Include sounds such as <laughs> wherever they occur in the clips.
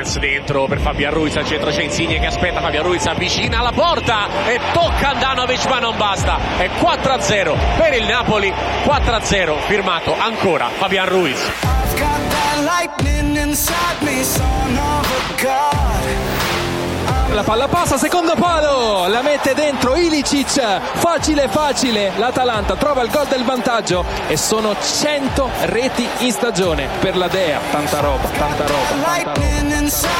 Mertens dentro per Fabian Ruiz al centro c'è Insigne che aspetta Fabian Ruiz avvicina alla porta e tocca Andanovic ma non basta. È 4-0 per il Napoli 4-0 firmato ancora Fabian Ruiz La palla passa, secondo palo, la mette dentro Ilicic, facile facile, l'Atalanta trova il gol del vantaggio e sono 100 reti in stagione per la Dea, tanta roba, tanta roba, tanta roba.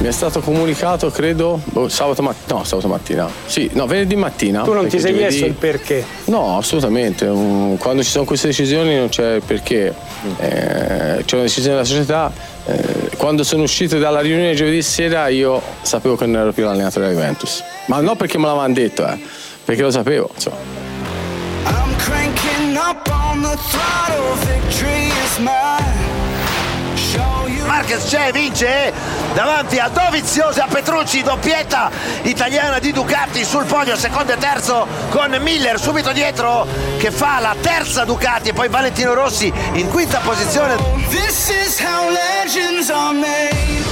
Mi è stato comunicato, credo, boh, sabato mattina. No, sabato mattina. Sì, no, venerdì mattina. Tu non ti sei giovedì- chiesto il perché? No, assolutamente. Quando ci sono queste decisioni non c'è il perché. Eh, c'è una decisione della società. Eh, quando sono uscito dalla riunione giovedì sera io sapevo che non ero più l'allenatore della Juventus. Ma non perché me l'avevano detto, eh, perché lo sapevo. Insomma. I'm cranking up on the throttle, victory is mine. Marquez c'è, vince davanti a Dovizioso e a Petrucci, doppietta italiana di Ducati sul podio, secondo e terzo con Miller subito dietro che fa la terza Ducati e poi Valentino Rossi in quinta posizione. This is how legends are made.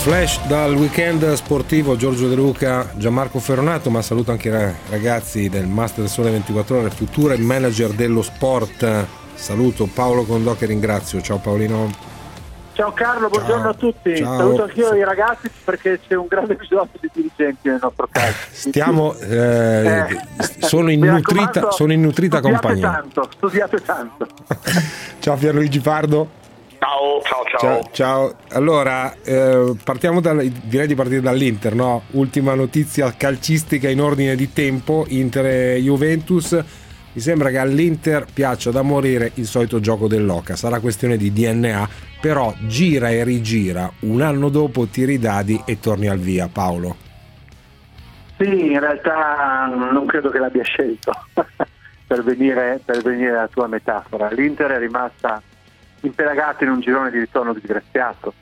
Flash dal weekend sportivo Giorgio De Luca, Gianmarco Ferronato, ma saluto anche i ragazzi del Master Sole 24 Ore, future manager dello sport. Saluto Paolo Condò che ringrazio. Ciao Paolino. Ciao Carlo, buongiorno a tutti. Ciao. Saluto anch'io i ragazzi perché c'è un grande bisogno di dirigenti nel nostro caso. Stiamo, eh, sono in nutrita, sono in nutrita studiate compagnia. tanto, studiate tanto. <laughs> Ciao Pierluigi Pardo. Ciao, ciao, ciao. Ciao, ciao. Allora, eh, partiamo dal, direi di partire dall'Inter, no? Ultima notizia calcistica in ordine di tempo, Inter e Juventus. Mi sembra che all'Inter piaccia da morire il solito gioco dell'Oca, sarà questione di DNA, però gira e rigira, un anno dopo tiri i dadi e torni al via, Paolo. Sì, in realtà non credo che l'abbia scelto <laughs> per venire, per venire alla tua metafora. L'Inter è rimasta impelagata in un girone di ritorno disgraziato,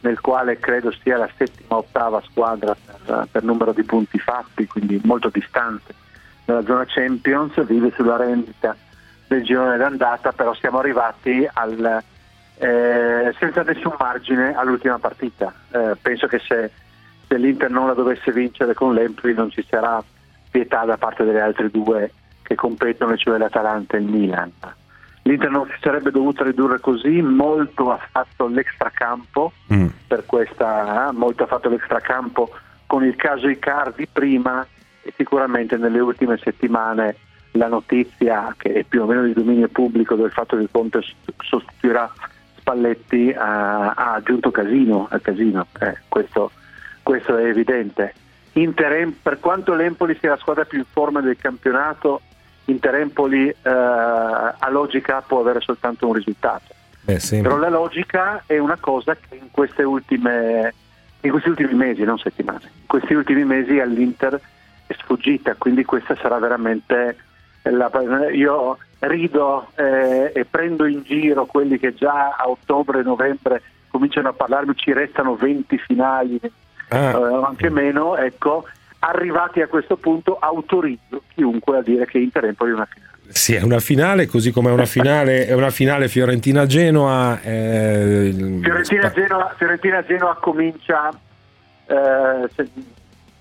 nel quale credo sia la settima o ottava squadra per, per numero di punti fatti, quindi molto distante dalla zona Champions, vive sulla rendita del girone d'andata, però siamo arrivati al, eh, senza nessun margine all'ultima partita. Eh, penso che se, se l'Inter non la dovesse vincere con l'Empoli non ci sarà pietà da parte delle altre due che competono, cioè l'Atalanta e il Milan. L'Inter non si sarebbe dovuto ridurre così, molto ha fatto l'extracampo per questa, molto ha fatto l'extracampo con il caso Icardi prima e sicuramente nelle ultime settimane la notizia che è più o meno di dominio pubblico del fatto che Conte sostituirà Spalletti ha, ha aggiunto casino al casino, eh, questo, questo è evidente. Inter, per quanto l'Empoli sia la squadra più in forma del campionato, Inter-Empoli eh, a logica può avere soltanto un risultato. Eh, sì. Però la logica è una cosa che in, queste ultime, in questi ultimi mesi, non settimane, in questi ultimi mesi all'Inter è sfuggita, quindi questa sarà veramente la, io rido eh, e prendo in giro quelli che già a ottobre novembre cominciano a parlarmi, ci restano 20 finali Ah. eh, anche meno, ecco, arrivati a questo punto autorizzo chiunque a dire che Inter Empoli è una finale. Sì, è una finale, così come è una finale, è una finale Fiorentina-Genoa. eh, Fiorentina-Genoa, Fiorentina-Genoa comincia, eh, se-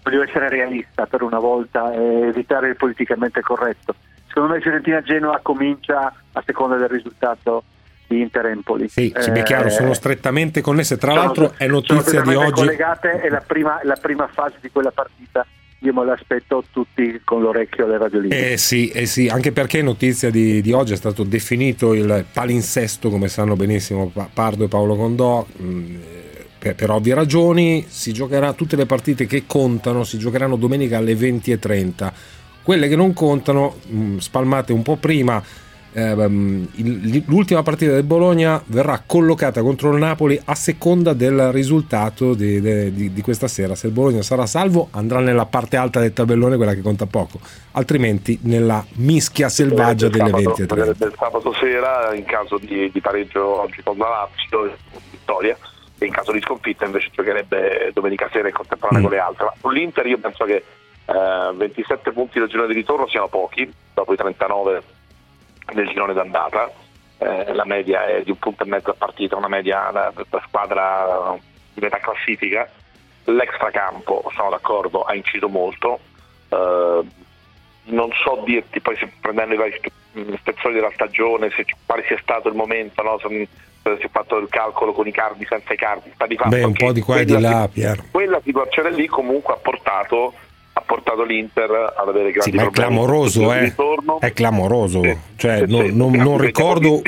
voglio essere realista per una volta e evitare il politicamente corretto. secondo me Fiorentina-Genoa comincia a seconda del risultato di Inter-Empoli. Sì, sì, beh, chiaro, Eh, sono strettamente connesse. Tra sono- l'altro è notizia di oggi. collegate e la prima, la prima fase di quella partita io me l'aspetto tutti con l'orecchio alle radioline. Eh sì, eh sì, anche perché notizia di, di oggi è stato definito il palinsesto, come sanno benissimo Pa- Pardo e Paolo Condò, mh, per, per ovvie ragioni, si giocherà tutte le partite che contano, si giocheranno domenica alle 20.30. Quelle che non contano, mh, spalmate un po' prima, l'ultima partita del Bologna verrà collocata contro il Napoli a seconda del risultato di, di- di- questa sera. Se il Bologna sarà salvo andrà nella parte alta del tabellone, quella che conta poco, altrimenti nella mischia selvaggia delle sabato, 20 e 30. del sabato sera in caso di, di pareggio oggi con la Lazio vittoria e in caso di sconfitta invece giocherebbe domenica sera in contemporanea Mm. con le altre Ma sull'Inter io penso che eh, 27 punti del girone di ritorno siano pochi dopo i 39 del girone d'andata Eh, la media è di un punto e mezzo a partita una media da, da squadra di metà classifica l'extracampo sono d'accordo ha inciso molto Eh, non so dirti poi se prendendo i vari spe- spezzoni della stagione se, quale sia stato il momento no? se, se si è fatto il calcolo con i cardi senza i cardi sta di fatto Beh, un po' di qua e di là, Piero. quella situazione lì comunque ha portato, ha portato l'Inter ad avere grandi Sì, ma è clamoroso, eh. È clamoroso. Cioè, sì, non, sì, non- sì, non sì, ricordo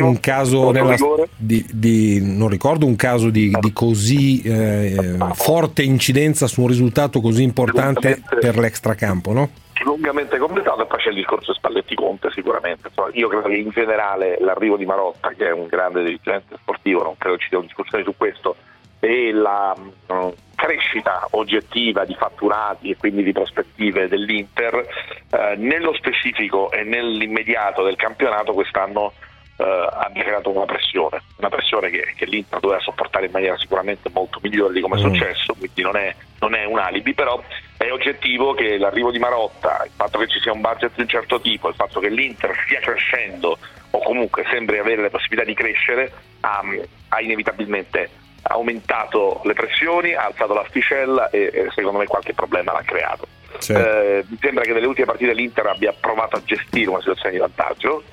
nella- di, di- non ricordo un caso di, di così eh, forte incidenza su un risultato così importante per l'extracampo, no? lungamente completato e poi c'è il discorso Spalletti Conte sicuramente io credo che in generale l'arrivo di Marotta che è un grande dirigente sportivo non credo ci sia una discussione su questo e la mm, crescita oggettiva di fatturati e quindi di prospettive dell'Inter eh, nello specifico e nell'immediato del campionato quest'anno eh, abbia creato una pressione, una pressione che, che l'Inter doveva sopportare in maniera sicuramente molto migliore di come è Mm. successo, quindi non è, non è un alibi, però è oggettivo che l'arrivo di Marotta, il fatto che ci sia un budget di un certo tipo, il fatto che l'Inter stia crescendo o comunque sembri avere le possibilità di crescere, ha, ha inevitabilmente aumentato le pressioni, ha alzato l'asticella e, e secondo me qualche problema l'ha creato. Eh, mi sembra che nelle ultime partite l'Inter abbia provato a gestire una situazione di vantaggio,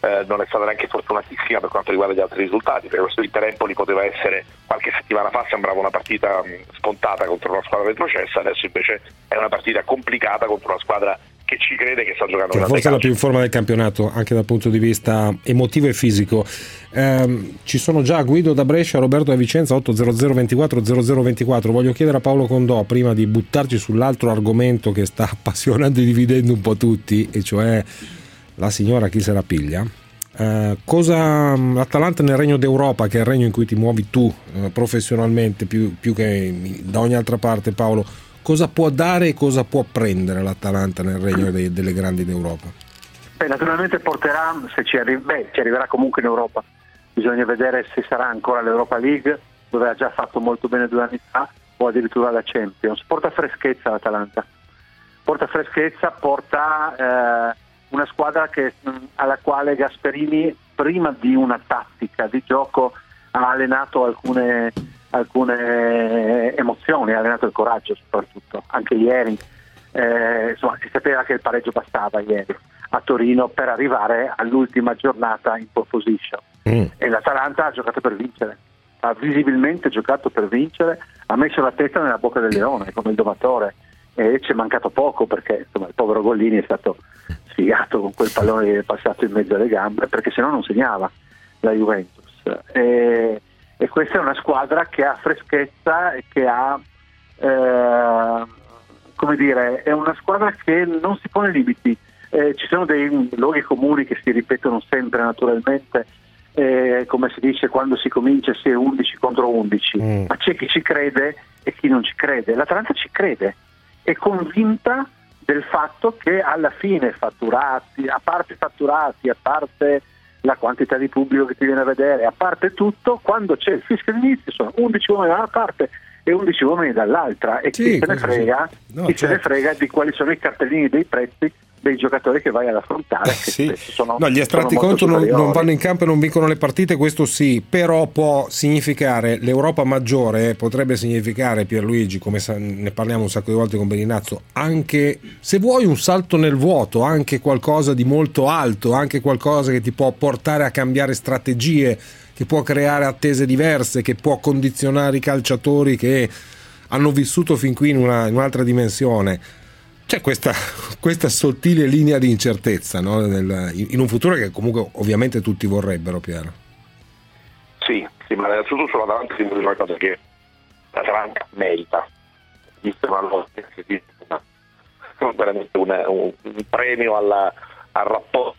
eh, non è stata neanche fortunatissima per quanto riguarda gli altri risultati, perché questo Inter Empoli poteva essere qualche settimana fa sembrava una partita mh, scontata contro una squadra retrocessa, adesso invece è una partita complicata contro una squadra che ci crede che sta giocando Che forse è la più in forma del campionato anche dal punto di vista emotivo e fisico. Ehm, ci sono già Guido da Brescia, Roberto da Vicenza 800 24 0024. Voglio chiedere a Paolo Condò prima di buttarci sull'altro argomento che sta <laughs> appassionando e dividendo un po' tutti, e cioè la signora chi se la piglia. Eh, cosa l'Atalanta nel regno d'Europa, che è il regno in cui ti muovi tu eh, professionalmente più, più che da ogni altra parte, Paolo, cosa può dare e cosa può prendere l'Atalanta nel regno dei- delle grandi d'Europa? Beh, naturalmente porterà, se ci, arri- beh, ci arriverà comunque in Europa, bisogna vedere se sarà ancora l'Europa League, dove ha già fatto molto bene due anni fa, o addirittura la Champions. Porta freschezza l'Atalanta, porta freschezza, porta eh, una squadra che, alla quale Gasperini, prima di una tattica di gioco, ha allenato alcune, alcune emozioni, ha allenato il coraggio soprattutto, anche ieri. Eh, insomma, si sapeva che il pareggio bastava ieri a Torino per arrivare all'ultima giornata in pole position. E l'Atalanta ha giocato per vincere, ha visibilmente giocato per vincere, ha messo la testa nella bocca del leone come il domatore e ci è mancato poco perché insomma, il povero Gollini è stato sfigato con quel pallone che è passato in mezzo alle gambe perché se no non segnava la Juventus. E, e questa è una squadra che ha freschezza e che ha eh, come dire è una squadra che non si pone limiti. Eh, ci sono dei luoghi comuni che si ripetono sempre naturalmente eh, come si dice quando si comincia si è 11 contro 11 Mm. ma c'è chi ci crede e chi non ci crede. l'Atalanta ci crede. È convinta del fatto che alla fine fatturati, a parte fatturati, a parte la quantità di pubblico che ti viene a vedere, a parte tutto, quando c'è il fischio d'inizio sono 11 uomini da una parte e 11 uomini dall'altra e Sì, chi se ne frega. No, chi se ne certo. frega di quali sono i cartellini dei prezzi dei giocatori che vai ad affrontare. Che Sì. sono, No, gli estratti contro non, non vanno in campo e non vincono le partite, questo sì, però può significare l'Europa maggiore, potrebbe significare Pierluigi, come ne parliamo un sacco di volte con Beninazzo, anche se vuoi un salto nel vuoto, anche qualcosa di molto alto, anche qualcosa che ti può portare a cambiare strategie, che può creare attese diverse, che può condizionare i calciatori che hanno vissuto fin qui in, una- in un'altra dimensione. C'è questa, questa sottile linea di incertezza no? Nel- in un futuro che comunque ovviamente tutti vorrebbero, Piero. Sì, sì, ma innanzitutto sull'Atalanta può dire una cosa che l'Atalanta merita, visto una che si veramente un, un- un premio alla- al rapporto.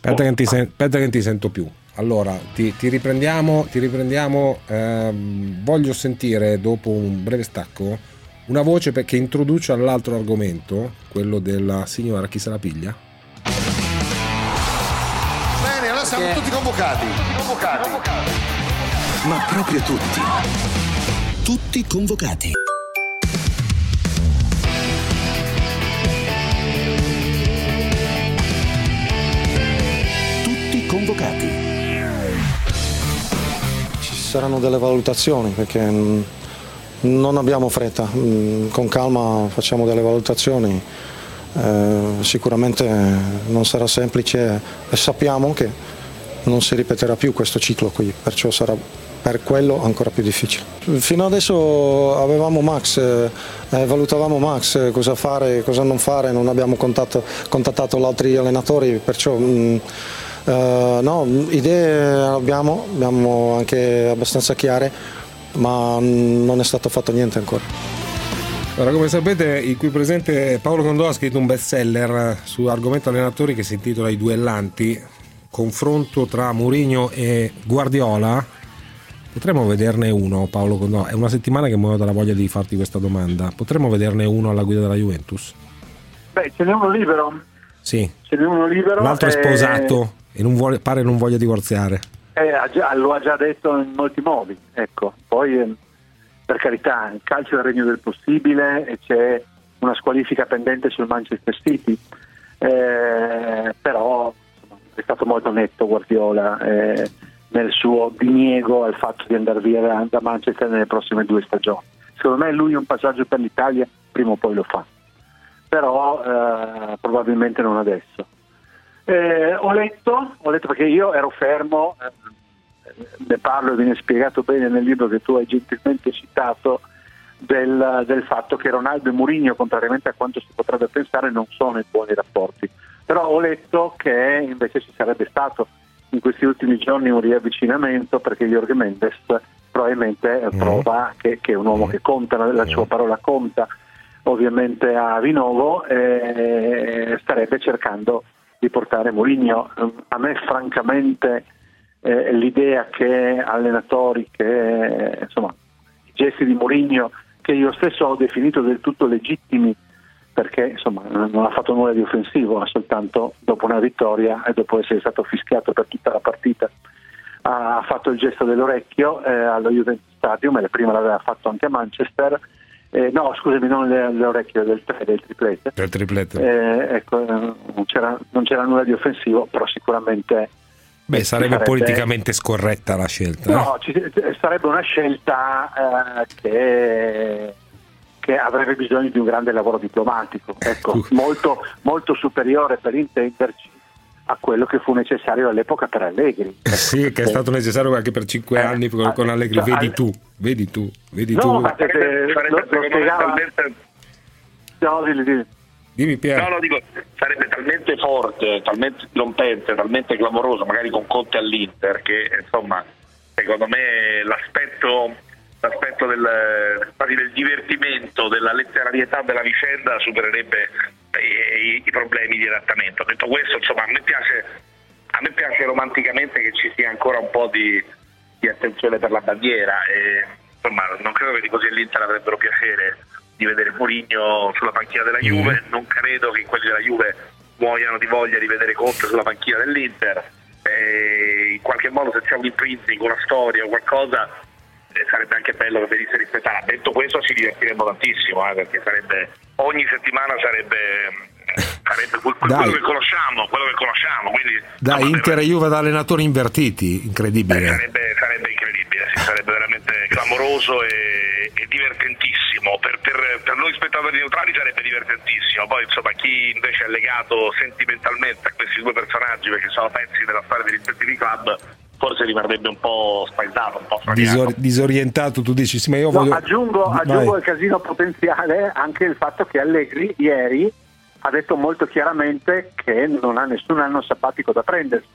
Aspetta che, ti sen- aspetta che non ti sento più. Allora, ti, ti riprendiamo, ti riprendiamo ehm, voglio sentire dopo un breve stacco una voce che introduce all'altro argomento, quello della signora chi se la piglia. Bene, allora siamo tutti convocati. convocati. Ma proprio tutti. Tutti convocati. Tutti convocati. Ci saranno delle valutazioni perché mm, non abbiamo fretta, Mm, con calma facciamo delle valutazioni. Eh, sicuramente non sarà semplice e sappiamo che non si ripeterà più questo ciclo qui, perciò sarà per quello ancora più difficile. Fino adesso avevamo Max, eh, eh, valutavamo Max, cosa fare, cosa non fare, non abbiamo contatto- contattato gli altri allenatori, perciò mm, eh, no, idee abbiamo, abbiamo anche abbastanza chiare, ma non è stato fatto niente ancora. Allora, come sapete, il qui presente Paolo Condò ha scritto un bestseller su argomento allenatori che si intitola I duellanti, confronto tra Mourinho e Guardiola. Potremmo vederne uno, Paolo Condò. È una settimana che muoio dalla voglia di farti questa domanda. Potremmo vederne uno alla guida della Juventus? Beh, ce n'è uno libero. Sì. Ce n'è uno libero. L'altro è sposato e non vuole- pare non voglia divorziare. Eh, lo ha già detto in molti modi. Ecco. Poi, eh, per carità, il calcio è il regno del possibile e c'è una squalifica pendente sul Manchester City. Eh, però insomma, è stato molto netto Guardiola eh, nel suo diniego al fatto di andare via da Manchester nelle prossime due stagioni. Secondo me lui un passaggio per l'Italia prima o poi lo fa, però eh, probabilmente non adesso. Eh, ho letto, ho letto perché io ero fermo, eh, ne parlo e viene spiegato bene nel libro che tu hai gentilmente citato, del, del fatto che Ronaldo e Mourinho, contrariamente a quanto si potrebbe pensare, non sono in buoni rapporti. Però ho letto che invece ci sarebbe stato in questi ultimi giorni un riavvicinamento perché Jorge Mendes probabilmente eh, prova che, che è un uomo che conta, la, la sua parola conta ovviamente a Vinovo e starebbe cercando di portare Mourinho. Eh, A me francamente eh, l'idea che allenatori che insomma i gesti di Mourinho che io stesso ho definito del tutto legittimi perché insomma non ha fatto nulla di offensivo, ha soltanto dopo una vittoria e dopo essere stato fischiato per tutta la partita ha fatto il gesto dell'orecchio eh, allo Juventus Stadium e prima l'aveva fatto anche a Manchester. Eh, no, scusami, non le- l'orecchio del 3, del triplete. Per triplete. Eh, ecco, eh, non, c'era, non c'era nulla di offensivo, però sicuramente Beh, sarebbe, sarebbe- politicamente scorretta la scelta. eh? no, ci- sarebbe una scelta eh, che, che avrebbe bisogno di un grande lavoro diplomatico, ecco, molto, molto superiore per intenderci a quello che fu necessario all'epoca per Allegri. Eh Sì, che è stato necessario anche per cinque anni con, con Allegri. cioè, Vedi tu, vedi tu, vedi No, tu. ma che- Sarebbe, lo, lo spiegava. talmente- No, dilli, dilli. Dimmi Piero. No, no, dico, sarebbe talmente forte, talmente dirompente, talmente clamoroso, magari con Conte all'Inter, che insomma, secondo me l'aspetto, l'aspetto del, quasi del divertimento, della letterarietà della vicenda supererebbe i, i- problemi di adattamento. Detto questo, insomma, a me piace, a me piace romanticamente che ci sia ancora un po' di, di attenzione per la bandiera e insomma, non credo che i tifosi dell'Inter avrebbero piacere di vedere Mourinho sulla panchina della Juve, non credo che quelli della Juve muoiano di voglia di vedere Conte sulla panchina dell'Inter. E in qualche modo se c'è un imprinting, una storia o qualcosa, sarebbe anche bello che venisse rispettata. Detto questo ci divertiremmo tantissimo, eh, perché sarebbe, ogni settimana sarebbe, sarebbe quel- quel- Dai. quello che conosciamo, quello che conosciamo, quindi Da Inter e Juve ad allenatori invertiti, incredibile. sarebbe, sarebbe incredibile, sì, sarebbe veramente clamoroso e, e divertentissimo. Per, per- per noi spettatori neutrali sarebbe divertentissimo. Poi insomma chi invece è legato sentimentalmente a questi due personaggi perché sono pezzi della storia dei rispettivi club, forse rimarrebbe un po' spaesato, un po'. Disor- disorientato, tu dici, sì, ma io No, voglio... aggiungo, aggiungo al casino potenziale anche il fatto che Allegri ieri ha detto molto chiaramente che non ha nessun anno sabbatico da prendersi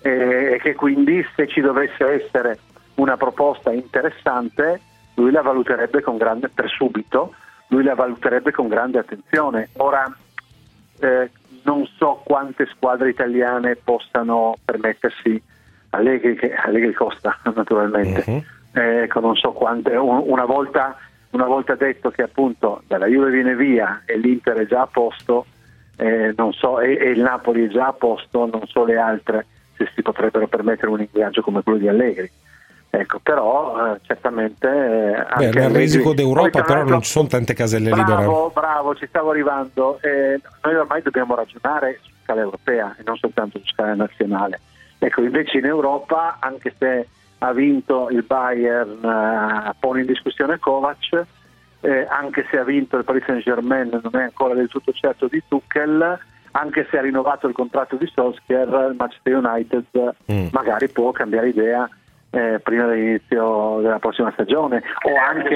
e che quindi se ci dovesse essere una proposta interessante lui la valuterebbe con grande per subito lui la valuterebbe con grande attenzione ora eh, non so quante squadre italiane possano permettersi Allegri che Allegri costa <laughs> naturalmente Eh, ecco, non so quante un- una volta una volta detto che appunto dalla Juve viene via e l'Inter è già a posto eh, non so, e, e il Napoli è già a posto, non so le altre se si potrebbero permettere un ingaggio come quello di Allegri. Ecco, però eh, certamente eh, Beh, nel risico d'Europa però non ci sono tante caselle libere. Bravo, bravo, ci stavo arrivando. Eh, noi ormai dobbiamo ragionare su scala europea e non soltanto su scala nazionale. Ecco, invece in Europa, anche se ha vinto il Bayern, eh, pone in discussione Kovac, eh, anche se ha vinto il Paris Saint Germain, non è ancora del tutto certo di Tuchel, anche se ha rinnovato il contratto di Solskjaer, il Manchester United eh, magari può cambiare idea eh, prima dell'inizio della prossima stagione o anche,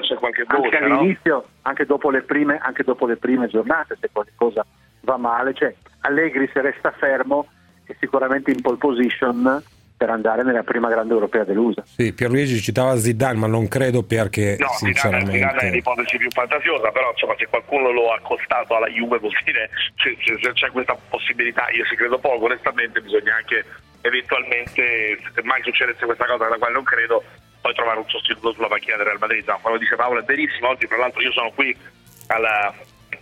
c'è qualche anche voce, no? all'inizio, anche dopo, le prime, anche dopo le prime giornate, se qualcosa va male, cioè Allegri se resta fermo è sicuramente in pole position per andare nella prima grande europea dell'USA. Sì, Pierluigi citava Zidane, ma non credo perché, No, Zidane, Zidane è sinceramente... l'ipotesi più fantasiosa, però insomma se qualcuno lo ha accostato alla Juve vuol dire se, se- se c'è questa possibilità, io ci credo poco, onestamente bisogna anche eventualmente, se mai succedesse questa cosa alla quale non credo, poi trovare un sostituto sulla panchina del Real Madrid. No, quello dice Paolo è verissimo, oggi tra l'altro io sono qui alla,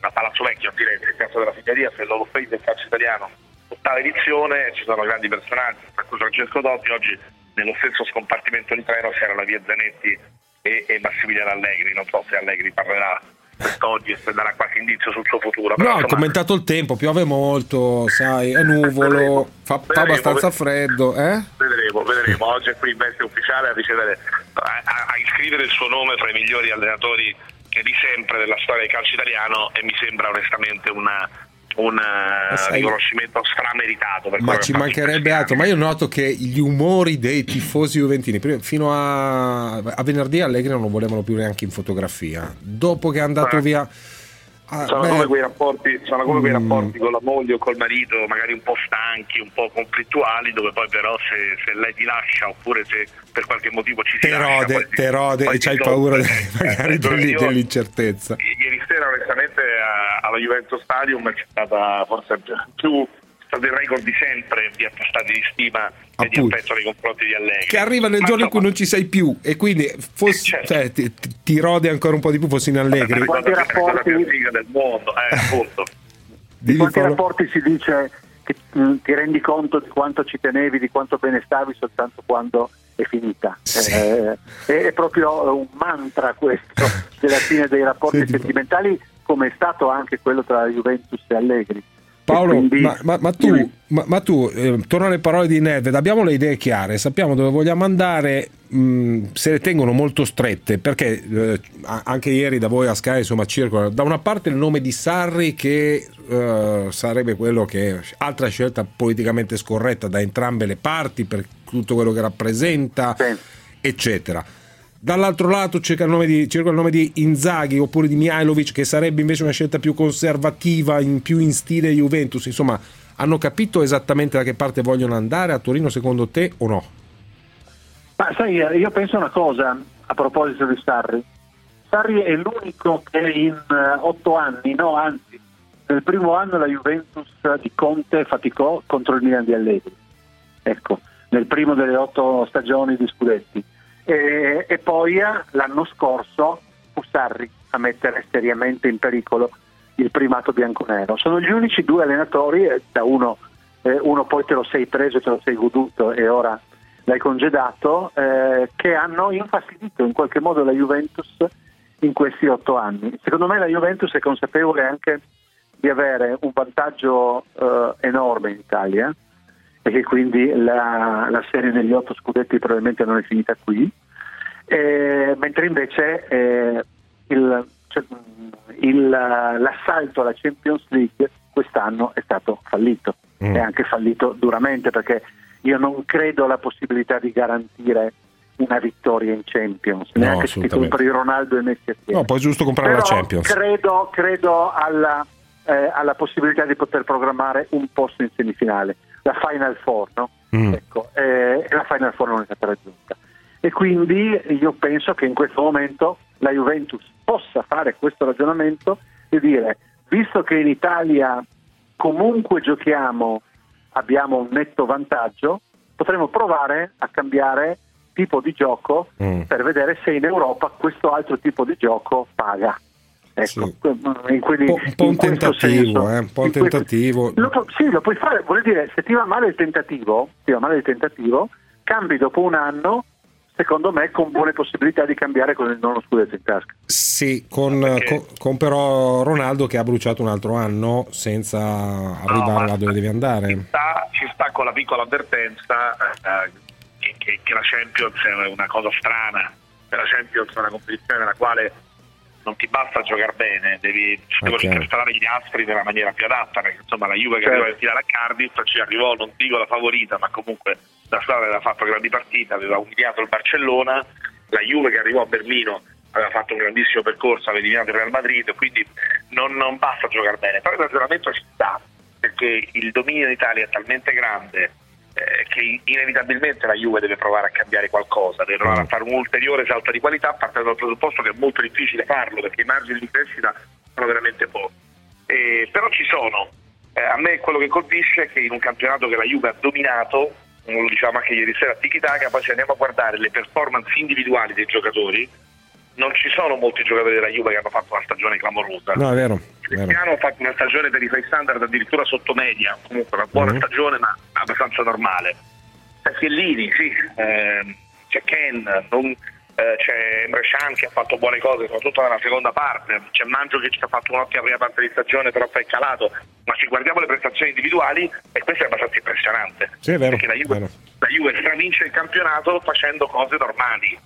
a Palazzo Vecchio a Firenze, in piazza della l'Hall of Fame del calcio italiano, ottava edizione, ci sono grandi personaggi, tra cui Francesco Dotti, oggi nello stesso scompartimento di treno c'era la via Zanetti e, e Massimiliano Allegri, non so se Allegri parlerà quest'oggi e se darà qualche indizio sul suo futuro. Però, No, ha commentato il tempo, piove molto, sai, è nuvolo, fa, fa Vedremo, abbastanza ved- freddo, eh? Vedremo, vedremo. Oggi è qui in veste ufficiale a ricevere, a, a- iscrivere il suo nome fra i migliori allenatori di sempre della storia del calcio italiano e mi sembra onestamente una- un eh, sai- riconoscimento strameritato. Ma ci mancherebbe altro, ma io noto che gli umori dei tifosi juventini, prima- fino a, a venerdì Allegri non lo volevano più neanche in fotografia, dopo che è andato Eh. via... ah, Sono come, quei rapporti, sono come quei Mm. rapporti con la moglie o col marito, magari un po' stanchi, un po' conflittuali, dove poi però se, se lei ti lascia oppure se per qualche motivo ci si te lascia, rode, te rode e c'hai paura <laughs> Eh, magari dell'i- io- dell'incertezza. Onestamente alla Juventus Stadium c'è stata forse più stato il record di sempre di attestati di stima e di Appunto. affetto nei confronti di Allegri. Che arriva nel Ma giorno in cui non ci sei più e quindi fossi, cioè, ti, ti rode ancora un po' di più fossi in Allegri. è la cosa Quanti rapporti- del mondo, eh, appunto. Di Dimmi, quanti Paolo. rapporti si dice che mh, ti rendi conto di quanto ci tenevi, di quanto bene stavi soltanto quando è finita. Sì. Eh, è, è proprio un mantra questo <laughs> della fine dei rapporti tipo- sentimentali, come è stato anche quello tra Juventus e Allegri. Paolo, E quindi- ma, ma- ma tu, ma, tu eh, torno alle parole di Nedved, abbiamo le idee chiare, sappiamo dove vogliamo andare, mh, se le tengono molto strette, perché eh, anche ieri da voi a Sky insomma circola da una parte il nome di Sarri che eh, sarebbe quello che altra scelta politicamente scorretta da entrambe le parti per tutto quello che rappresenta, Sì. eccetera. Dall'altro lato circa il, nome di, circa il nome di Inzaghi oppure di Mihailovic che sarebbe invece una scelta più conservativa, in, più in stile Juventus. Insomma, hanno capito esattamente da che parte vogliono andare a Torino secondo te o no? Ma sai, io penso una cosa a proposito di Sarri. Sarri è l'unico che in eh, otto anni, no anzi, nel primo anno la Juventus di Conte faticò contro il Milan di Allegri. Ecco, nel primo delle otto stagioni di Scudetti. E, e poi eh, l'anno scorso fu Sarri a mettere seriamente in pericolo il primato bianconero. Sono gli unici due allenatori, eh, da uno, eh, uno poi te lo sei preso, te lo sei goduto e ora l'hai congedato, eh, che hanno infastidito in qualche modo la Juventus in questi otto anni. Secondo me la Juventus è consapevole anche di avere un vantaggio eh, enorme in Italia e che quindi la, la, serie degli otto scudetti probabilmente non è finita qui, eh, mentre invece eh, il, cioè, il, l'assalto alla Champions League quest'anno è stato fallito, mm. è anche fallito duramente perché io non credo alla possibilità di garantire una vittoria in Champions, no, neanche se ti compri Ronaldo e Messi assieme. No, poi è giusto comprare Però la Champions. Credo, credo alla, eh, alla, possibilità di poter programmare un posto in semifinale, la Final Four, no? Mm. Ecco, eh, la Final Four non è stata raggiunta. E quindi io penso che in questo momento la Juventus possa fare questo ragionamento e dire, visto che in Italia comunque giochiamo, abbiamo un netto vantaggio, potremmo provare a cambiare tipo di gioco mm. per vedere se in Europa questo altro tipo di gioco paga. Ecco, sì. in quelli, un po', un tentativo, eh, un po' un tentativo. Questo, lo, sì, lo puoi fare, vuol dire se ti va male il tentativo, ti va male il tentativo, cambi dopo un anno secondo me con buone possibilità di cambiare con il nono scudetto in tasca. Sì, con, con, con, però Ronaldo che ha bruciato un altro anno senza arrivare no, là dove deve andare. Ci sta, ci sta con la piccola avvertenza eh, che, che, la Champions è una cosa strana, che la Champions è una competizione nella quale non ti basta giocare bene, devi okay. incastrare gli astri nella maniera più adatta, perché insomma la Juve che certo. arriva in finale a Cardiff ci arrivò, non dico la favorita, ma comunque la squadra aveva fatto grandi partite, aveva umiliato il Barcellona, la Juve che arrivò a Berlino aveva fatto un grandissimo percorso, aveva eliminato il Real Madrid, quindi non, non basta giocare bene, però il ragionamento ci sta, perché il dominio in Italia è talmente grande eh, che inevitabilmente la Juve deve provare a cambiare qualcosa, deve provare a fare un ulteriore salto di qualità partendo dal presupposto che è molto difficile farlo perché i margini di crescita sono veramente pochi. Eh, però ci sono. Eh, a me quello che colpisce è che in un campionato che la Juve ha dominato, lo diciamo anche ieri sera a Tiki Taka, poi se andiamo a guardare le performance individuali dei giocatori, non ci sono molti giocatori della Juve che hanno fatto una stagione clamorosa. No, è vero. Cristiano ha fatto una stagione per i suoi standard addirittura sotto media, comunque una buona mm-hmm. stagione ma abbastanza normale. C'è Chiellini, sì, eh, c'è Ken, non, eh, c'è Brescian che ha fatto buone cose, soprattutto nella seconda parte, c'è Mangio che ci ha fatto un'ottima prima parte di stagione, però poi è calato, ma se guardiamo le prestazioni individuali, e questo è abbastanza impressionante. Sì, è vero. Perché la Juve, la Juve stravince il campionato facendo cose normali,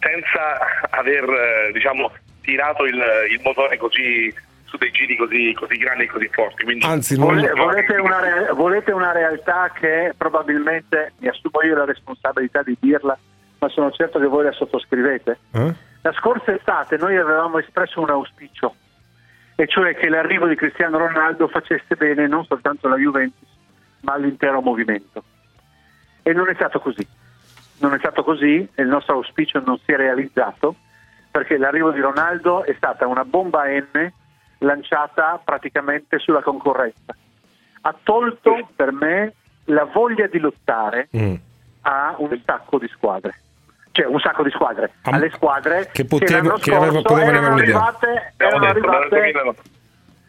senza aver eh, diciamo, tirato il, il motore così su dei giri così, così grandi e così forti. Quindi Anzi, volete, volete, una re- volete, una realtà che probabilmente mi assumo io la responsabilità di dirla, ma sono certo che voi la sottoscrivete. Eh? La scorsa estate noi avevamo espresso un auspicio, e cioè che l'arrivo di Cristiano Ronaldo facesse bene non soltanto la Juventus, ma all'intero movimento. E non è stato così. Non è stato così e il nostro auspicio non si è realizzato perché l'arrivo di Ronaldo è stata una bomba N lanciata praticamente sulla concorrenza. Ha tolto per me la voglia di lottare mm. a un sacco di squadre. Cioè un sacco di squadre, Am- alle squadre che, potevo, che, che potevano erano arrivate, erano arrivate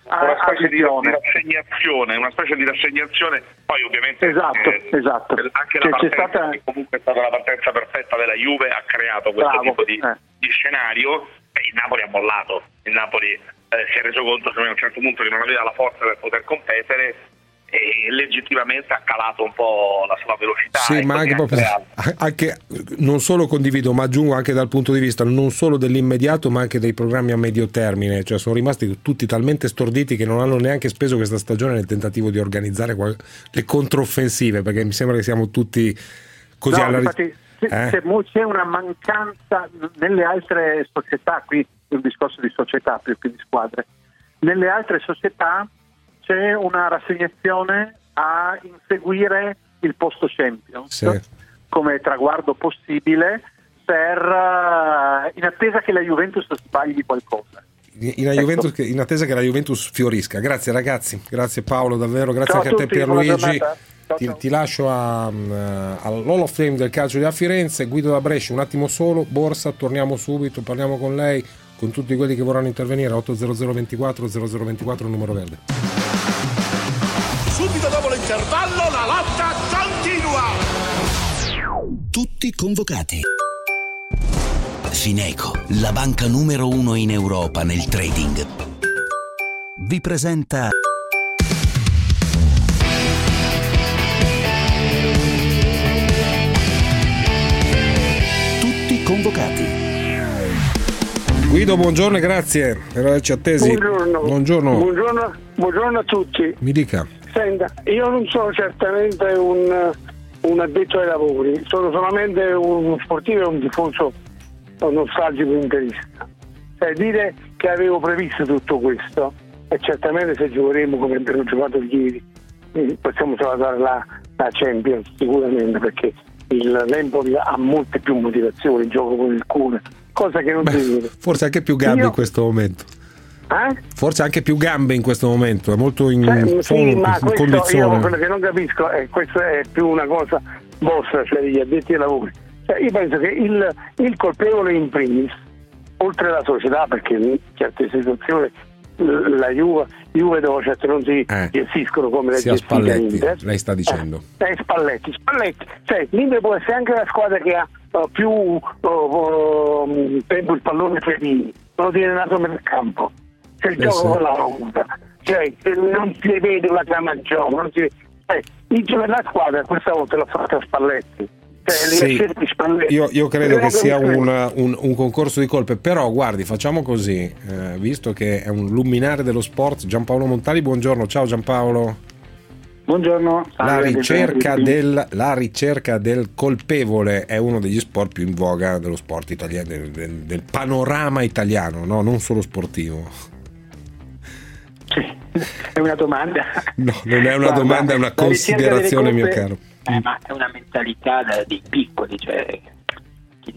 una specie di, di, rassegnazione, una specie di rassegnazione, poi ovviamente esatto, eh, esatto. anche la partenza, stata... comunque è stata la partenza perfetta della Juve, ha creato questo Bravo. tipo di, eh. di scenario e il Napoli ha mollato, il Napoli eh, si è reso conto che a un certo punto che non aveva la forza per poter competere e legittimamente ha calato un po' la sua velocità. Sì, ma anche, proprio, <laughs> anche, non solo condivido, ma aggiungo anche dal punto di vista non solo dell'immediato, ma anche dei programmi a medio termine. Cioè, sono rimasti tutti talmente storditi che non hanno neanche speso questa stagione nel tentativo di organizzare le controffensive, perché mi sembra che siamo tutti così no, alla infatti, eh? c'è una mancanza nelle altre società qui un discorso di società più che di squadre. Nelle altre società c'è una rassegnazione a inseguire il posto Champions sì. come traguardo possibile per, uh, in attesa che la Juventus sbagli qualcosa. In, ecco. Juventus, in, attesa che la Juventus fiorisca. Grazie ragazzi, grazie Paolo davvero, grazie ciao anche a, te Pierluigi. Ti, ti, lascio a, uh, all'Hall of Fame del calcio di Firenze, Guido da Brescia, un attimo solo, Borsa, torniamo subito, parliamo con lei, con tutti quelli che vorranno intervenire 80024 0024 il numero verde. Subito dopo l'intervallo la lotta continua Tutti convocati. Fineco, la banca numero uno in Europa nel trading, vi presenta Tutti convocati. Guido, buongiorno e grazie per averci attesi. Buongiorno. Buongiorno. Buongiorno, buongiorno a tutti. Mi dica. Senta, io non sono certamente un, un addetto ai lavori, sono solamente uno sportivo e un tifoso un nostalgico interista. Cioè, dire che avevo previsto tutto questo e certamente se giocheremo come abbiamo giocato ieri eh, possiamo salutare la, la Champions sicuramente perché il l'Empoli ha molte più motivazioni, gioco con il cuore, cosa che non Beh, si vede. Forse anche più gambe Io- in questo momento. Eh? Forse anche più gambe in questo momento, è molto in, Cioè, sì, in ma io condizione. quello che non capisco è questo è più una cosa vostra, cioè degli addetti ai lavori. Cioè, io penso che il, il colpevole in primis, oltre alla società, perché in certe situazioni la Juve, Juve dove certe non si Eh. gestiscono come le Spalletti, Inter. lei sta dicendo. Eh, Spalletti, Spalletti, cioè l'Inter può essere anche la squadra che ha eh, più oh, tempo il pallone non lo tiene nato nel campo, c'è il Eh, gioco sì. con la ronda, cioè non si vede una trama gioco, non si vede. Eh, il gioco della squadra questa volta l'ha fatta Spalletti. Cioè, Sì, io, io credo che sia un, un- un concorso di colpe, però guardi, facciamo così, eh, visto che è un luminare dello sport, Giampaolo Montali, buongiorno, ciao Giampaolo. Buongiorno. La ricerca, del, la ricerca del colpevole è uno degli sport più in voga dello sport italiano, del, del- del panorama italiano, no? non solo sportivo. È una domanda. No, non è una Guarda, domanda, è una la considerazione, mio caro. eh, ma è una mentalità dei piccoli, cioè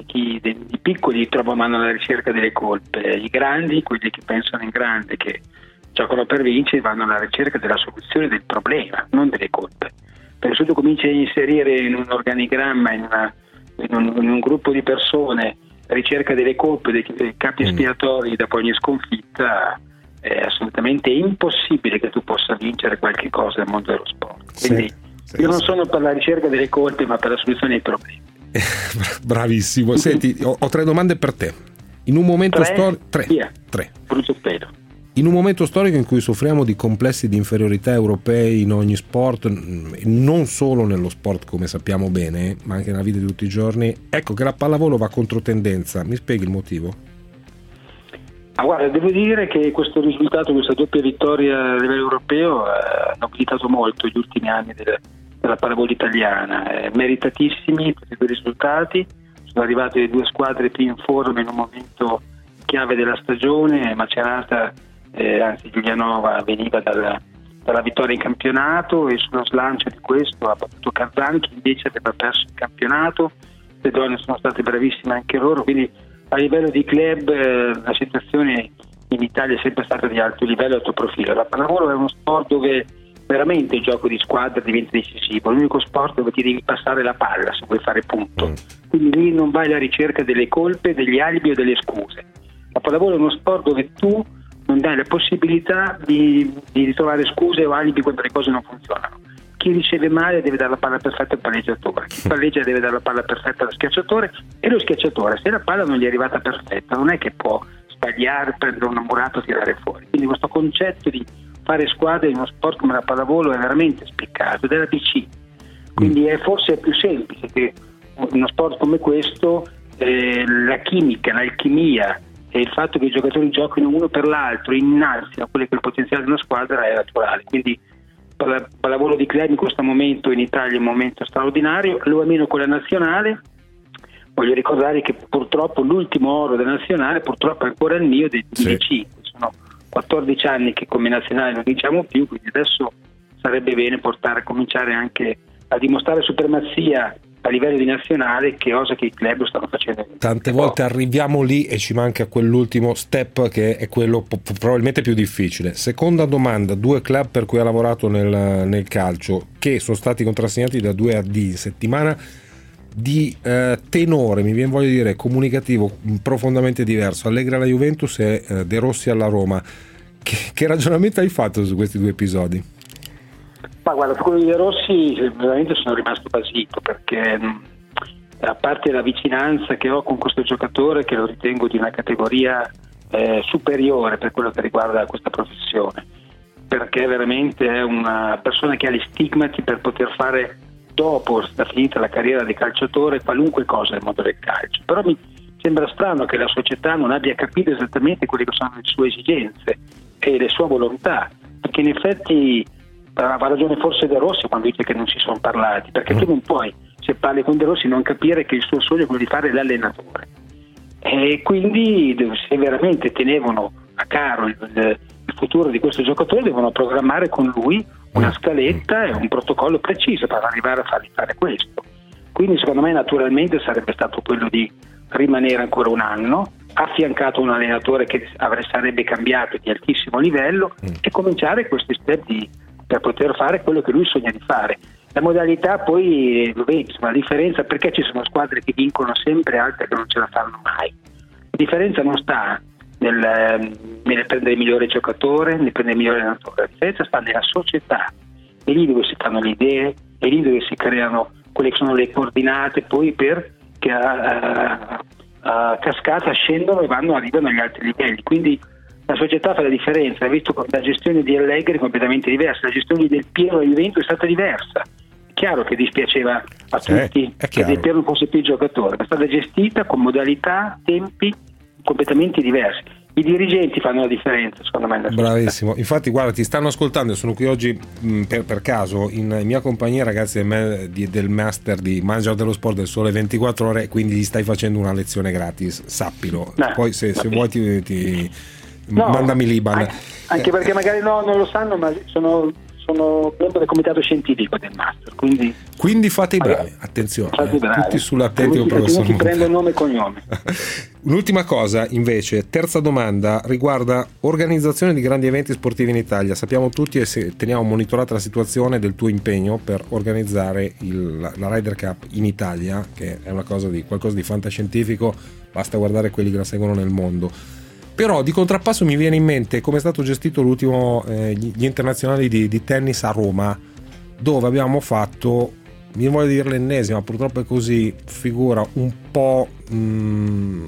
chi, i piccoli trovano alla ricerca delle colpe, i grandi, quelli che pensano in grande, che giocano per vincere, vanno alla ricerca della soluzione del problema, non delle colpe. Perché se tu cominci a inserire in un organigramma, in, una- in un, in un gruppo di persone, la ricerca delle colpe, dei, dei capi espiatori dopo ogni sconfitta, è assolutamente impossibile che tu possa vincere qualche cosa nel mondo dello sport. Quindi io non sono per la ricerca delle colpe, ma per la soluzione dei problemi. <laughs> Bravissimo. Senti, ho, ho tre domande per te. In un momento storico. Tre. Via. Tre. Brutto pelo. In un momento storico in cui soffriamo di complessi di inferiorità europei in ogni sport, non solo nello sport come sappiamo bene, ma anche nella vita di tutti i giorni, ecco che la pallavolo va contro tendenza. Mi spieghi il motivo? Ma guarda, devo dire che questo risultato, questa doppia vittoria a livello europeo, eh, ha nobilitato molto gli ultimi anni del- della pallavolo italiana. Eh, meritatissimi questi due risultati, sono arrivate le due squadre più in forma in un momento chiave della stagione, Macerata, eh, anzi Giulianova veniva dalla, dalla vittoria in campionato e sullo slancio di questo ha battuto Kazan che invece aveva perso il campionato, le donne sono state bravissime anche loro, quindi a livello di club eh, la situazione in Italia è sempre stata di alto livello e alto profilo. La pallavolo è uno sport dove veramente il gioco di squadra diventa decisivo, è l'unico sport dove ti devi passare la palla se vuoi fare punto. Quindi lì non vai alla ricerca delle colpe, degli alibi o delle scuse. La pallavolo è uno sport dove tu non dai la possibilità di, di ritrovare scuse o alibi quando le cose non funzionano. Chi riceve male deve dare la palla perfetta al palleggiatore, chi palleggia deve dare la palla perfetta allo schiacciatore e lo schiacciatore, se la palla non gli è arrivata perfetta, non è che può sbagliare, prendere una murata e tirare fuori. Quindi questo concetto di fare squadre in uno sport come la pallavolo è veramente spiccato ed è la PC. Quindi è forse più semplice che uno sport come questo eh, la chimica, l'alchimia e il fatto che i giocatori giochino uno per l'altro innalzino quello che è il potenziale di una squadra è naturale. Quindi il pallavolo di club in questo momento in Italia è un momento straordinario, lo è meno con la nazionale. Voglio ricordare che purtroppo l'ultimo oro della nazionale purtroppo è ancora il mio del 2005. Sono 14 anni che come nazionale non vinciamo più, quindi adesso sarebbe bene portare, cominciare anche a dimostrare supremazia a livello di nazionale, che cosa che i club stanno facendo. Tante volte arriviamo lì e ci manca quell'ultimo step che è quello probabilmente più difficile. Seconda domanda, due club per cui ha lavorato nel, nel calcio che sono stati contrassegnati da due AD in settimana di eh, tenore, mi viene voglia di dire, comunicativo mh, profondamente diverso. Allegra alla Juventus e eh, De Rossi alla Roma. Che, che ragionamento hai fatto su questi due episodi? Ma guarda, su quello di De Rossi eh, veramente sono rimasto basito perché mh, a parte la vicinanza che ho con questo giocatore che lo ritengo di una categoria eh, superiore per quello che riguarda questa professione, perché veramente è una persona che ha gli stigmati per poter fare dopo la finita la carriera di calciatore qualunque cosa nel mondo del calcio. Però mi sembra strano che la società non abbia capito esattamente quelle che sono le sue esigenze e le sue volontà, perché in effetti ha ragione forse De Rossi quando dice che non si sono parlati, perché tu non puoi, se parli con De Rossi, non capire che il suo sogno è quello di fare l'allenatore. E quindi se veramente tenevano a caro il, il futuro di questo giocatore, devono programmare con lui una scaletta e un protocollo preciso per arrivare a fargli fare questo. Quindi secondo me naturalmente sarebbe stato quello di rimanere ancora un anno, affiancato a un allenatore che sarebbe cambiato di altissimo livello e cominciare questi step di per poter fare quello che lui sogna di fare. La modalità poi, lo vedi, insomma, la differenza perché ci sono squadre che vincono sempre e altre che non ce la fanno mai. La differenza non sta nel, ehm, nel prendere il migliore giocatore, nel prendere il migliore allenatore, la differenza sta nella società, è lì dove si fanno le idee, è lì dove si creano quelle che sono le coordinate poi per che a, a, a cascata scendono e vanno, arrivano agli altri livelli. Quindi la società fa la differenza, hai visto la gestione di Allegri completamente diversa, la gestione del Piero e Juventus è stata diversa. È chiaro che dispiaceva a tutti che Del Piero non fosse più giocatore, ma è stata gestita con modalità, tempi completamente diversi. I dirigenti fanno la differenza, secondo me. Bravissimo. Infatti, guarda, ti stanno ascoltando. Sono qui oggi mh, per, per, caso in mia compagnia, ragazzi del, del Master di Manager dello Sport del Sole 24 Ore. Quindi gli stai facendo una lezione gratis, sappilo. No, Poi, se, se vuoi, ti, ti no, mandami l'Iban. Anche, anche perché magari no, non lo sanno, ma sono sono membro del comitato scientifico del master. Quindi, quindi fate i bravi, attenzione, fate eh, bravi. tutti sull'attento professor Ti prendo nome e cognome. <laughs> Un'ultima cosa invece, terza domanda, riguarda organizzazione di grandi eventi sportivi in Italia. Sappiamo tutti e teniamo monitorata la situazione del tuo impegno per organizzare il, la Ryder Cup in Italia, che è una cosa di, qualcosa di fantascientifico, basta guardare quelli che la seguono nel mondo però di contrappasso mi viene in mente come è stato gestito l'ultimo eh, gli internazionali di, di, tennis a Roma dove abbiamo fatto mi voglio dire l'ennesima purtroppo è così figura un po' mh, mm,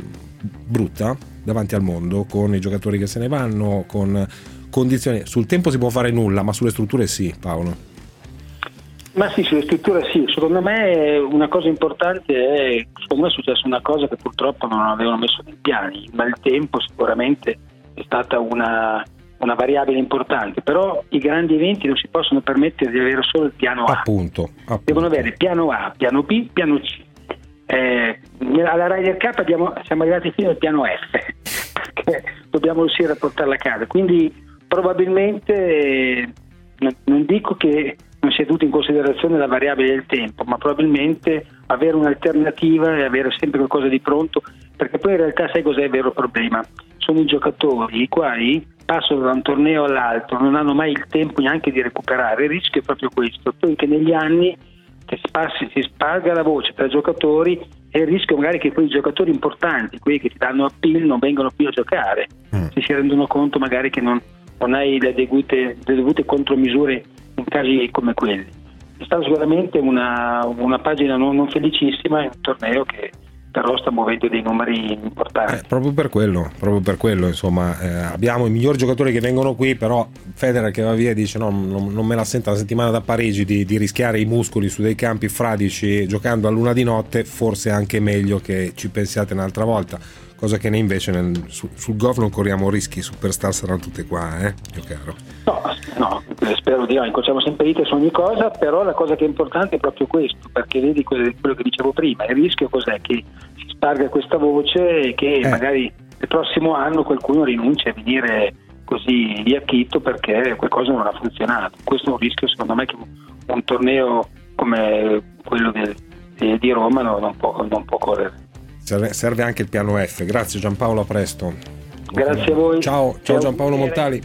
brutta davanti al mondo con i giocatori che se ne vanno con condizioni. Sul tempo si può fare nulla ma sulle strutture sì Paolo ma sì, sulle strutture sì, secondo me una cosa importante è, secondo me è successa una cosa che purtroppo non avevano messo nei piani, ma il tempo sicuramente è stata una, una variabile importante, però i grandi eventi non si possono permettere di avere solo il piano A, appunto, appunto. devono avere piano A, piano B, piano C. Eh, alla Ryder Cup abbiamo, siamo arrivati fino al piano F, <laughs> perché dobbiamo riuscire a portarla a casa, quindi probabilmente non dico che non si è tenuto in considerazione la variabile del tempo, ma probabilmente avere un'alternativa e avere sempre qualcosa di pronto, perché poi in realtà sai cos'è il vero problema? Sono i giocatori i quali passano da un torneo all'altro, non hanno mai il tempo neanche di recuperare, il rischio è proprio questo, poi che negli anni che si, sparga la voce tra i giocatori e il rischio magari che poi i giocatori importanti, quelli che ti danno appeal, non vengano più a giocare, mm. si rendono conto magari che non, non hai le dovute, le dovute contromisure in casi come quelli. È stata sicuramente una, una pagina non, non, felicissima in un torneo che però sta muovendo dei numeri importanti. Eh, proprio per quello, proprio per quello insomma, eh, abbiamo i migliori giocatori che vengono qui, però Federer che va via dice no, non, non, me la sento la settimana da Parigi di, di, rischiare i muscoli su dei campi fradici giocando a luna di notte, forse anche meglio che ci pensiate un'altra volta cosa che ne invece nel, su, sul golf non corriamo rischi, superstar saranno tutte qua, eh, mio caro. No, no, spero di no, incrociamo sempre dite su ogni cosa, però la cosa che è importante è proprio questo, perché vedi quello che dicevo prima, il rischio cos'è? Che si sparga questa voce e che eh. magari il prossimo anno qualcuno rinuncia a venire così di acchitto perché qualcosa non ha funzionato. Questo è un rischio secondo me che un torneo come quello di, di Roma non può, non può correre serve anche il piano F. Grazie Giampaolo, a presto. Grazie a voi. Ciao, ciao Giampaolo Montali.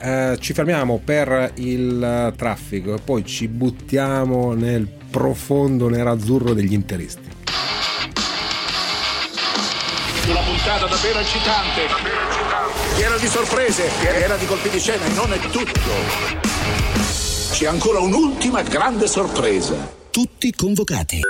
Eh, ci fermiamo per il traffico e poi ci buttiamo nel profondo nerazzurro degli interisti. Una puntata davvero eccitante, piena di sorprese, piena di colpi di scena e non è tutto. C'è ancora un'ultima grande sorpresa. Tutti convocati.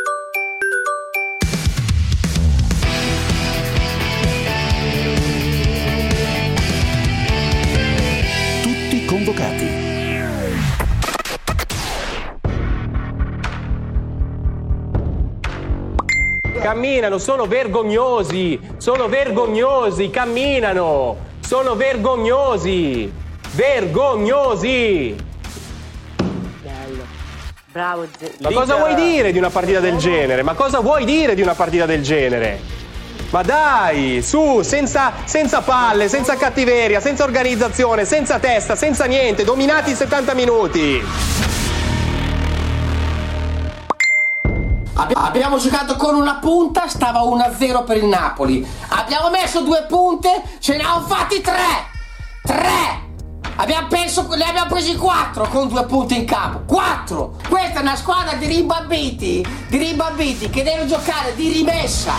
Camminano, sono vergognosi, sono vergognosi, camminano, sono vergognosi, vergognosi. Bravo, Ze- Ma cosa vuoi dire di una partita del genere? Ma cosa vuoi dire di una partita del genere? Ma dai, su, senza, senza palle, senza cattiveria, senza organizzazione, senza testa, senza niente, dominati in 70 minuti. Abbiamo giocato con una punta, stava 1-0 per il Napoli. Abbiamo messo due punte, ce ne hanno fatti tre! Tre! Abbiamo perso, ne abbiamo presi quattro con due punte in campo. Quattro! Questa è una squadra di rimbambiti, di rimbambiti che deve giocare di rimessa.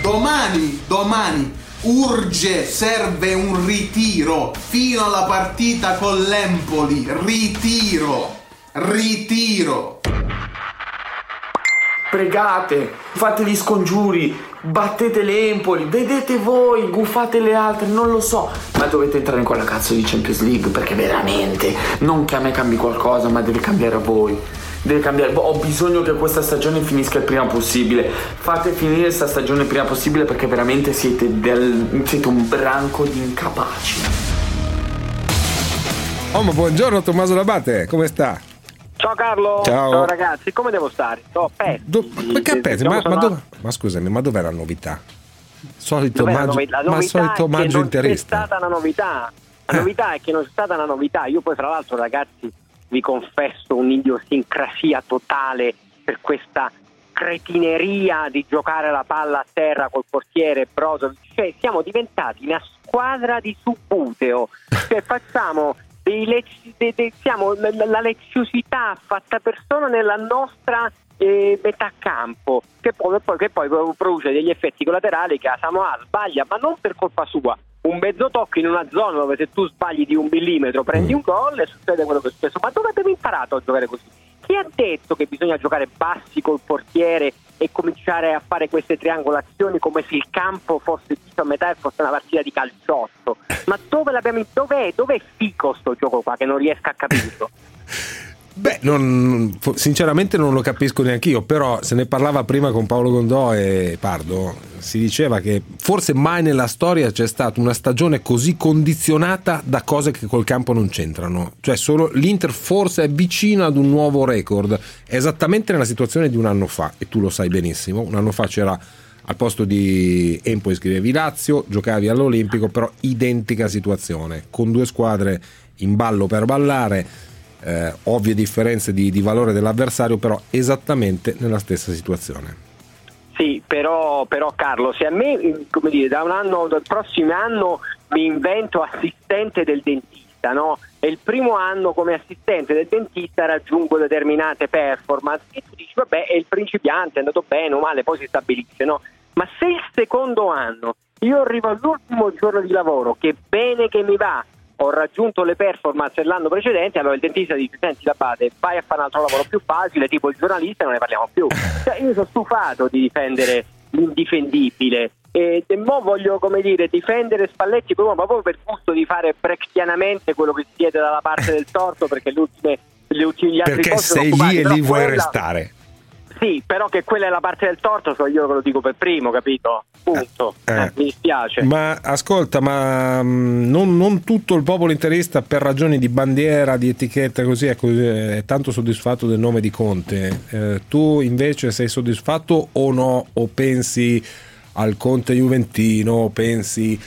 Domani, domani urge, serve un ritiro fino alla partita con l'Empoli. Ritiro, ritiro. Pregate, fate gli scongiuri, battete l'Empoli, vedete voi, gufate le altre, non lo so, ma dovete entrare in quella cazzo di Champions League perché veramente non che a me cambi qualcosa, ma deve cambiare a voi. Deve cambiare, ho bisogno che questa stagione finisca il prima possibile. Fate finire questa stagione il prima possibile perché veramente siete, del, siete un branco di incapaci. Oh, ma buongiorno Tommaso Labate, come sta? Ciao Carlo, Ciao. ragazzi, come devo stare? Sto pezzi. Do- ma che pezzi? Ma, ma, dove- ma scusami, ma dov'è la novità? Solito Dov'è la maggio, la ma novità solito è che maggio interista. stata una novità. La Eh. novità è che non c'è stata una novità. Io poi, fra l'altro, ragazzi, vi confesso un'idiosincrasia totale per questa cretineria di giocare la palla a terra col portiere Brozovic. Cioè, siamo diventati una squadra di subbuteo. <laughs> Cioè, facciamo siamo la, leziosità fatta persona nella nostra eh, metà campo che poi, poi- che poi produce degli effetti collaterali che Samoa sbaglia ma non per colpa sua. Un mezzo tocco in una zona dove se tu sbagli di un millimetro prendi un gol e succede quello che è successo. Ma dove abbiamo imparato a giocare così? chi ha detto che bisogna giocare bassi col portiere e cominciare a fare queste triangolazioni come se il campo fosse diviso a metà e fosse una partita di calciotto. Ma dove l'abbiamo dov'è, dov'è fico sto gioco qua che non riesco a capirlo <laughs> Beh, non- sinceramente non lo capisco neanche io, però se ne parlava prima con Paolo Gondò e Pardo, si diceva che forse mai nella storia c'è stata una stagione così condizionata da cose che col campo non c'entrano. Cioè solo l'Inter forse è vicino ad un nuovo record, è esattamente nella situazione di un anno fa, e tu lo sai benissimo, un anno fa c'era al posto di Empoli scrivevi Lazio, giocavi all'Olimpico, però identica situazione, con due squadre in ballo per ballare eh, ovvie differenze di, di valore dell'avversario, però esattamente nella stessa situazione. Sì, però, però Carlo, se a me, eh, come dire, da un anno, dal prossimo anno mi invento assistente del dentista, no? E il primo anno come assistente del dentista raggiungo determinate performance e tu dici, vabbè, è il principiante, è andato bene o male, poi si stabilisce, no? Ma se il secondo anno io arrivo all'ultimo giorno di lavoro, che bene che mi va, ho raggiunto le performance dell'anno precedente, allora il dentista dice senti Labate vai a fare un altro lavoro più facile, tipo il giornalista e non ne parliamo più. <laughs> Cioè, io sono stufato di difendere l'indifendibile e, e mo voglio come dire difendere Spalletti proprio, ma proprio per gusto di fare brechtianamente quello che si chiede dalla parte del torto perché le ultime, le ultimi, gli altri Perché sei lì e lì vuoi quella- restare. Sì, però che quella è la parte del torto, so io che lo dico per primo, capito? Punto. Eh. Eh, mi dispiace. Ma ascolta, ma mh, non, non tutto il popolo interista per ragioni di bandiera, di etichetta, così è, così- è tanto soddisfatto del nome di Conte. Eh, tu invece sei soddisfatto o no? O pensi al Conte Juventino? O pensi.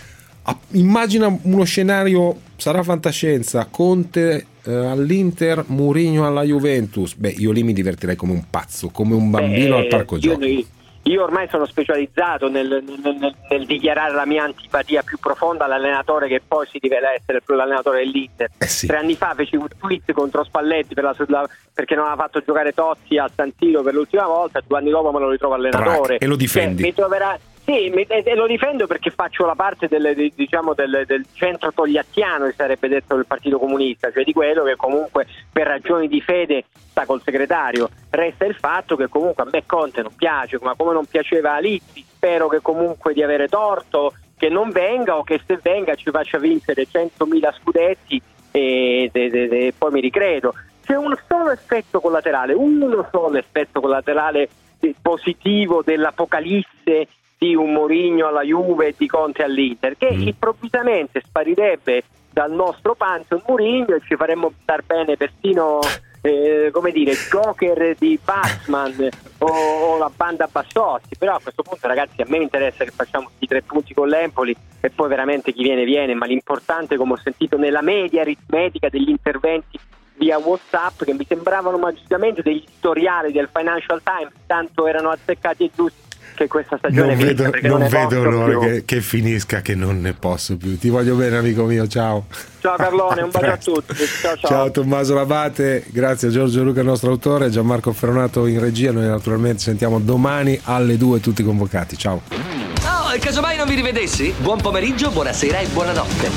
a- immagina uno scenario, sarà fantascienza, Conte eh, all'Inter, Mourinho alla Juventus. Beh, io lì mi divertirei come un pazzo, come un bambino Beh, al parco io, giochi. io ormai sono specializzato nel, nel- nel- nel dichiarare la mia antipatia più profonda all'allenatore che poi si rivela essere l'allenatore dell'Inter. Eh Tre anni fa feci un tweet contro Spalletti per la- la- perché non aveva fatto giocare Totti a San Siro per l'ultima volta, due anni dopo me lo ritrovo allenatore. Trac, e lo difendi. Cioè, mi troverà- sì, e lo difendo perché faccio la parte del, di- diciamo, del, del centro togliattiano, che sarebbe detto del Partito Comunista, cioè di quello che comunque per ragioni di fede sta col segretario. Resta il fatto che comunque a me Conte non piace, ma come non piaceva a Lippi, spero che comunque di avere torto, che che non venga o che se venga ci faccia vincere 100.000 scudetti e, e- e- e poi mi ricredo. C'è un solo effetto collaterale, uno solo effetto collaterale eh, positivo dell'apocalisse di un Mourinho alla Juve e di Conte all'Inter, che improvvisamente sparirebbe dal nostro pantheon Mourinho e ci faremmo star bene persino <laughs> eh, come dire, Joker di Batman o, o la banda Bassotti, però a questo punto ragazzi a me interessa che facciamo questi tre punti con l'Empoli e poi veramente chi viene viene, ma l'importante come ho sentito nella media aritmetica degli interventi via Whatsapp che mi sembravano magicamente degli editoriali del Financial Times, tanto erano azzeccati e giusti che questa stagione Non vedo, non ne vedo l'ora che, che finisca, che non ne posso più. Ti voglio bene, amico mio. Ciao. Ciao Carlone, un bacio a tutti. Ciao ciao. Ciao Tommaso Labate, grazie a Giorgio Luca, il nostro autore, Gianmarco Ferronato in regia. Noi naturalmente sentiamo domani alle 2 tutti convocati. Ciao. Oh, e casomai non vi rivedessi? Buon pomeriggio, buonasera e buonanotte.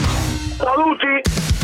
Saluti!